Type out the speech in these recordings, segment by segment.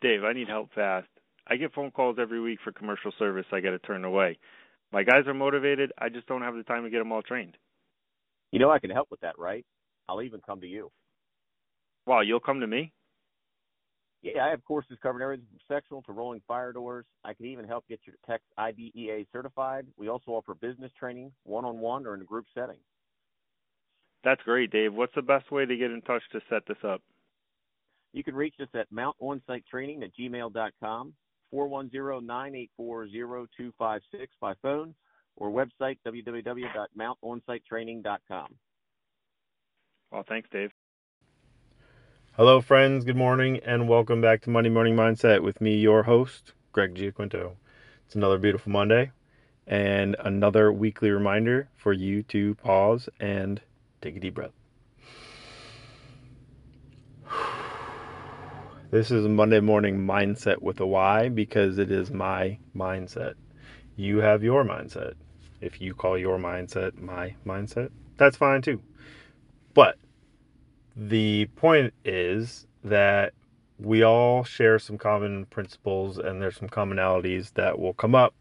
Dave, I need help fast. I get phone calls every week for commercial service I got to turn away. My guys are motivated. I just don't have the time to get them all trained. You know I can help with that, right? I'll even come to you. Wow, you'll come to me? Yeah, I have courses covering everything from sectional to rolling fire doors. I can even help get your techs IDEA certified. We also offer business training, one-on-one or in a group setting. That's great, Dave. What's the best way to get in touch to set this up? You can reach us at mountonSiteTraining at gmail.com, 410-984-0256 by phone, or website www.mountonSiteTraining.com. Well, thanks, Dave. Hello, friends. Good morning, and welcome back to Monday Morning Mindset with me, your host, Greg Giaquinto. It's another beautiful Monday, and another weekly reminder for you to pause and take a deep breath. This is Monday Morning Mindset with a Y because it is my mindset. You have your mindset. If you call your mindset my mindset, that's fine too. But the point is that we all share some common principles and there's some commonalities that will come up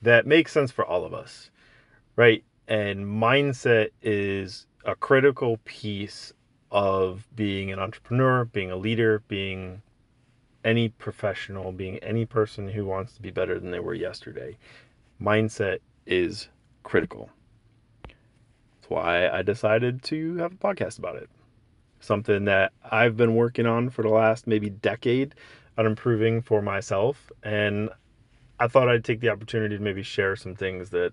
that make sense for all of us, right? And mindset is a critical piece of being an entrepreneur, being a leader, being any professional, being any person who wants to be better than they were yesterday. Mindset is critical. That's why I decided to have a podcast about it. Something that I've been working on for the last maybe decade on improving for myself. And I thought I'd take the opportunity to maybe share some things that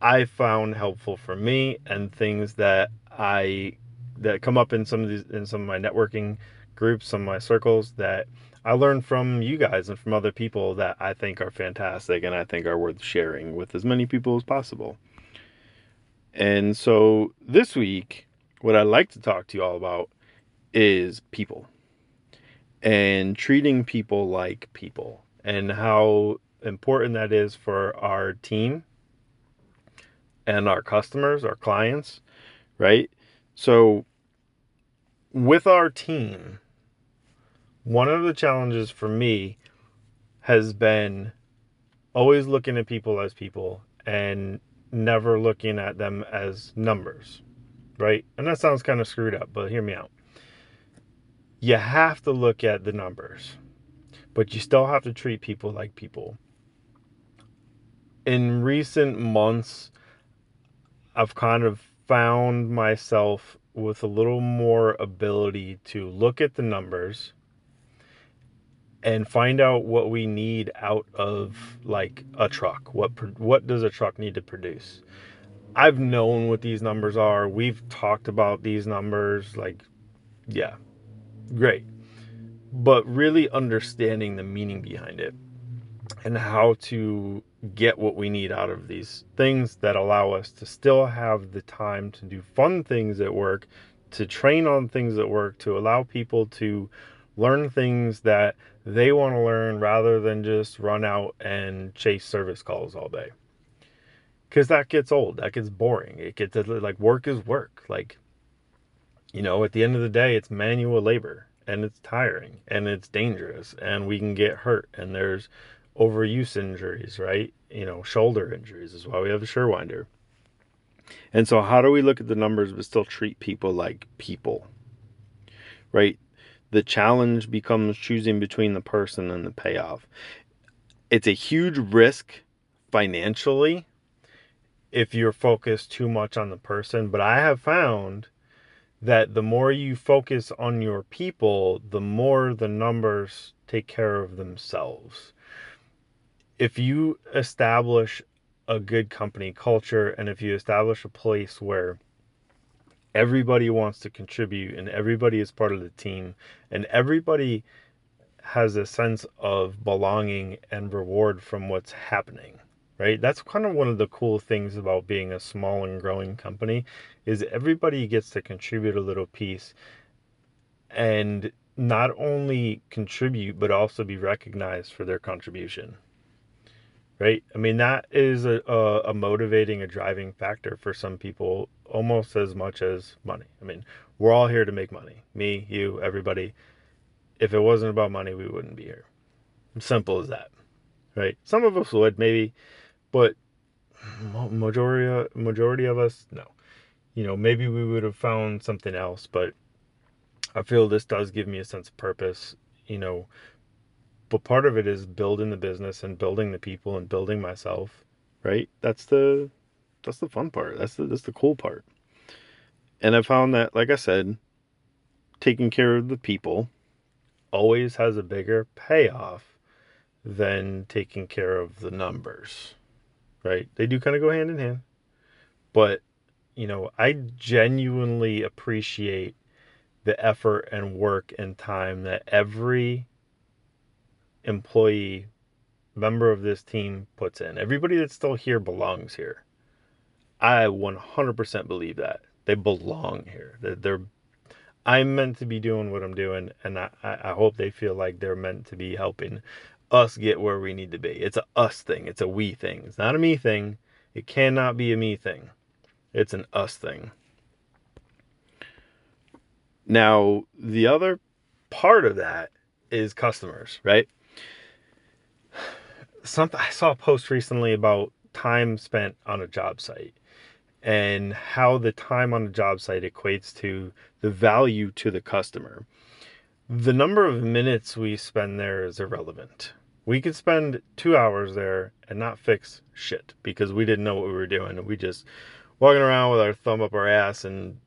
I found helpful for me and things that I that come up in some of these in some of my networking groups, some of my circles that I learned from you guys and from other people that I think are fantastic and I think are worth sharing with as many people as possible. And so this week, what I'd like to talk to you all about is people and treating people like people and how important that is for our team and our customers, our clients, right? So, with our team, one of the challenges for me has been always looking at people as people and never looking at them as numbers, right? And that sounds kind of screwed up, but hear me out. You have to look at the numbers, but you still have to treat people like people. In recent months, I've kind of found myself with a little more ability to look at the numbers and find out what we need out of like a truck. What what does a truck need to produce? I've known what these numbers are. We've talked about these numbers like yeah. Great. But really understanding the meaning behind it and how to get what we need out of these things that allow us to still have the time to do fun things at work, to train on things at work, to allow people to learn things that they want to learn rather than just run out and chase service calls all day. Because that gets old, that gets boring. It gets like work is work. Like, you know, at the end of the day, it's manual labor and it's tiring and it's dangerous and we can get hurt and there's overuse injuries, right? You know, shoulder injuries is why we have a Surewinder. And so, how do we look at the numbers but still treat people like people? Right? The challenge becomes choosing between the person and the payoff. It's a huge risk financially if you're focused too much on the person, but I have found that the more you focus on your people, the more the numbers take care of themselves if you establish a good company culture and if you establish a place where everybody wants to contribute and everybody is part of the team and everybody has a sense of belonging and reward from what's happening right? That's kind of one of the cool things about being a small and growing company is everybody gets to contribute a little piece and not only contribute but also be recognized for their contribution right? I mean, that is a, a, motivating, a driving factor for some people almost as much as money. I mean, we're all here to make money. Me, you, everybody. if it wasn't about money, we wouldn't be here. Simple as that, right? Some of us would maybe, but majority majority of us no. You know, maybe we would have found something else, but I feel this does give me a sense of purpose. You know, but part of it is building the business and building the people and building myself, right? That's the that's the fun part. That's the that's the cool part. And I found that, like I said, taking care of the people always has a bigger payoff than taking care of the numbers. Right? They do kind of go hand in hand. But, you know, I genuinely appreciate the effort and work and time that every employee member of this team puts in. Everybody that's still here belongs here. I 100% believe that. They belong here. They're, they're I'm meant to be doing what I'm doing, and I, I hope they feel like they're meant to be helping us get where we need to be. It's a us thing, it's a we thing. It's not a me thing. It cannot be a me thing. It's an us thing. Now, the other part of that is customers, right? Something I saw a post recently about time spent on a job site and how the time on a job site equates to the value to the customer. The number of minutes we spend there is irrelevant. We could spend two hours there and not fix shit because we didn't know what we were doing. We just walking around with our thumb up our ass and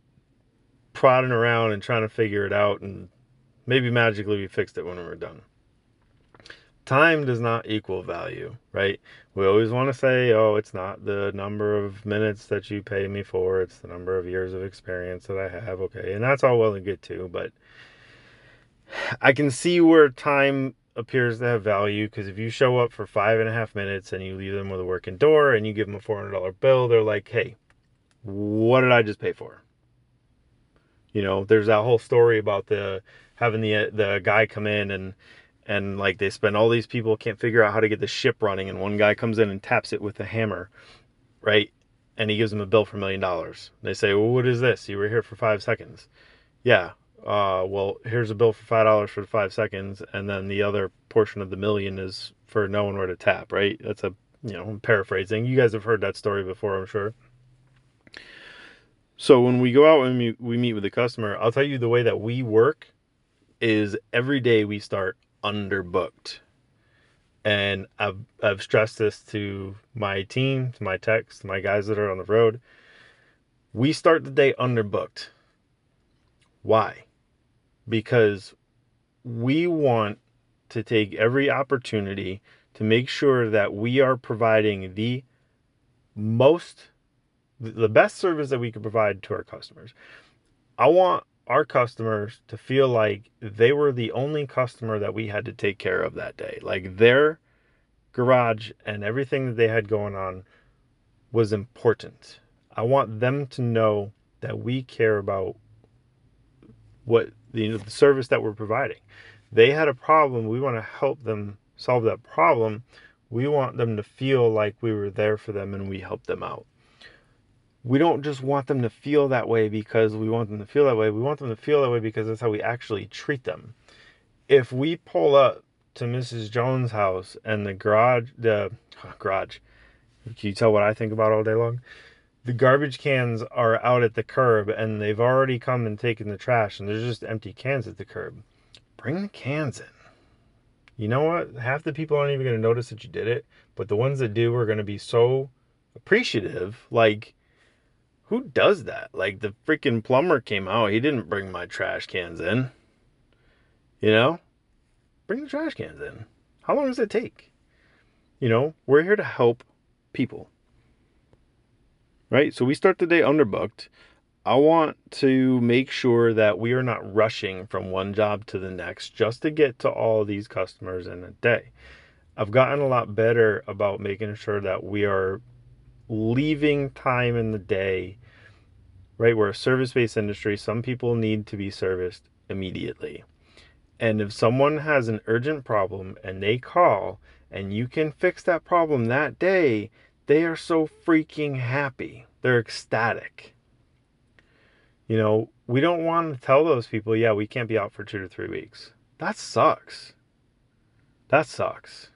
prodding around and trying to figure it out and maybe magically we fixed it when we were done time does not equal value, right? We always want to say, oh, it's not the number of minutes that you pay me for, it's the number of years of experience that I have. Okay. And that's all well and good too, but I can see where time appears to have value because if you show up for five and a half minutes and you leave them with a working door and you give them a $400 bill, they're like, hey, what did I just pay for? You know, there's that whole story about the having the the guy come in and and like they spend all these people can't figure out how to get the ship running and one guy comes in and taps it with a hammer right? And he gives them a bill for a million dollars. They say well what is this? You were here for five seconds. Yeah uh, well here's a bill for five dollars for five seconds and then the other portion of the million is for knowing where to tap right? That's a you know I'm paraphrasing. You guys have heard that story before i'm sure. So when we go out and we meet with the customer i'll tell you the way that we work is every day we start underbooked. And I've, I've stressed this to my team, to my techs, to my guys that are on the road. We start the day underbooked. Why? Because we want to take every opportunity to make sure that we are providing the most, the best service that we can provide to our customers. I want our customers to feel like they were the only customer that we had to take care of that day. Like their garage and everything that they had going on was important. I want them to know that we care about what you know, the service that we're providing. They had a problem, we want to help them solve that problem. We want them to feel like we were there for them and we helped them out we don't just want them to feel that way because we want them to feel that way. We want them to feel that way because that's how we actually treat them. If we pull up to Mrs. Jones' house and the garage, the oh, garage, can you tell what I think about all day long? The garbage cans are out at the curb and they've already come and taken the trash and there's just empty cans at the curb. Bring the cans in. You know what? Half the people aren't even going to notice that you did it, but the ones that do are going to be so appreciative. Like, who does that? Like the freaking plumber came out, he didn't bring my trash cans in. You know? Bring the trash cans in. How long does it take? You know, we're here to help people. Right? So we start the day underbooked. I want to make sure that we are not rushing from one job to the next just to get to all these customers in a day. I've gotten a lot better about making sure that we are leaving time in the day right? We're a service based industry. Some people need to be serviced immediately. And if someone has an urgent problem and they call and you can fix that problem that day, they are so freaking happy. They're ecstatic. You know, we don't want to tell those people, yeah, we can't be out for two to three weeks. That sucks. That sucks.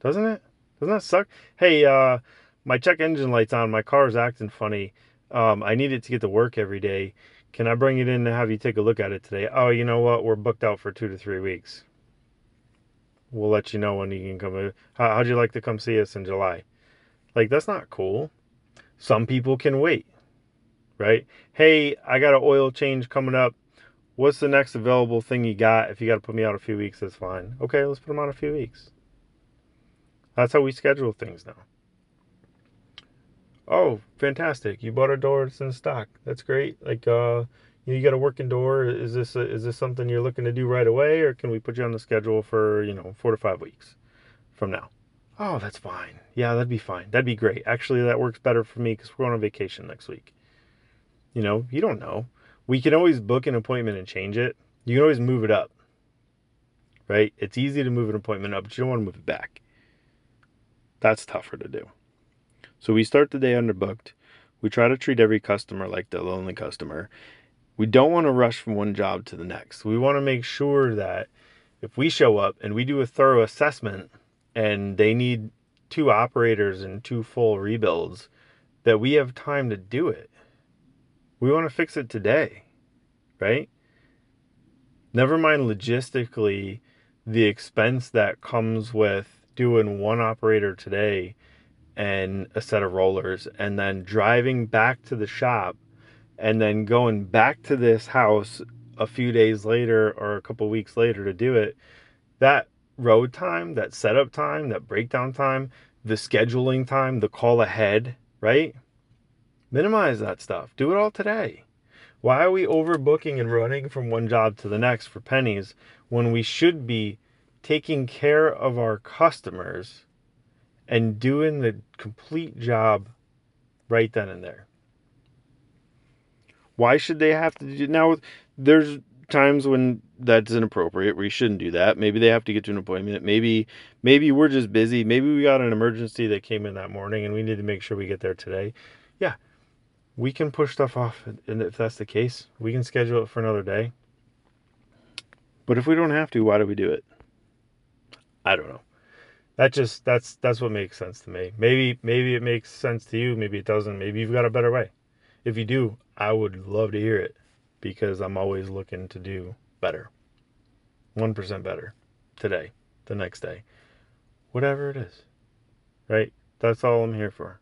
Doesn't it? Doesn't that suck? Hey, uh, my check engine light's on. My car's acting funny. Um, I need it to get to work every day. Can I bring it in and have you take a look at it today? Oh, you know what? We're booked out for two to three weeks. We'll let you know when you can come. How, how'd you like to come see us in July? Like, that's not cool. Some people can wait, right? Hey, I got an oil change coming up. What's the next available thing you got? If you got to put me out a few weeks, that's fine. Okay, let's put them on a few weeks. That's how we schedule things now. Oh, fantastic! You bought a door that's in stock. That's great. Like, uh, you got a working door. Is this a, is this something you're looking to do right away, or can we put you on the schedule for you know four to five weeks from now? Oh, that's fine. Yeah, that'd be fine. That'd be great. Actually, that works better for me because we're going on vacation next week. You know, you don't know. We can always book an appointment and change it. You can always move it up. Right? It's easy to move an appointment up, but you don't want to move it back. That's tougher to do. So we start the day underbooked. We try to treat every customer like the lonely customer. We don't want to rush from one job to the next. We want to make sure that if we show up and we do a thorough assessment and they need two operators and two full rebuilds, that we have time to do it. We want to fix it today, right? Never mind logistically the expense that comes with doing one operator today and a set of rollers and then driving back to the shop and then going back to this house a few days later or a couple weeks later to do it that road time that setup time that breakdown time the scheduling time the call ahead right? Minimize that stuff. Do it all today. Why are we overbooking and running from one job to the next for pennies when we should be taking care of our customers and doing the complete job right then and there. Why should they have to do now? There's times when that's inappropriate you shouldn't do that. Maybe they have to get to an appointment. Maybe maybe we're just busy. Maybe we got an emergency that came in that morning and we need to make sure we get there today. Yeah. We can push stuff off and if that's the case, we can schedule it for another day. But if we don't have to, why do we do it? I don't know that just that's that's what makes sense to me. Maybe maybe it makes sense to you, maybe it doesn't. Maybe you've got a better way. If you do, I would love to hear it because I'm always looking to do better. 1% better today, the next day. Whatever it is. Right? That's all I'm here for.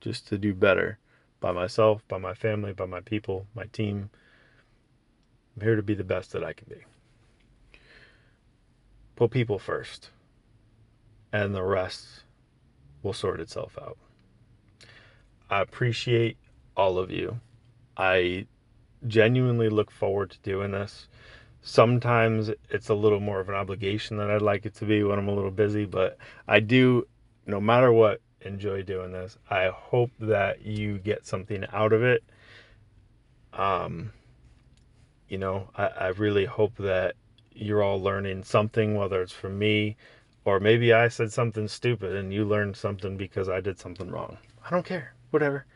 Just to do better by myself, by my family, by my people, my team. I'm here to be the best that I can be. Put people first and the rest will sort itself out. I appreciate all of you. I genuinely look forward to doing this. Sometimes it's a little more of an obligation than I'd like it to be when I'm a little busy, but I do, no matter what, enjoy doing this. I hope that you get something out of it. Um, you know, I, I really hope that you're all learning something, whether it's from me, or maybe I said something stupid and you learned something because I did something wrong. I don't care. Whatever.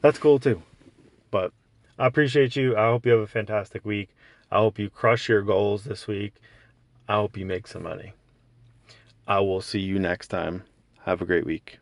That's cool too. But I appreciate you. I hope you have a fantastic week. I hope you crush your goals this week. I hope you make some money. I will see you next time. Have a great week.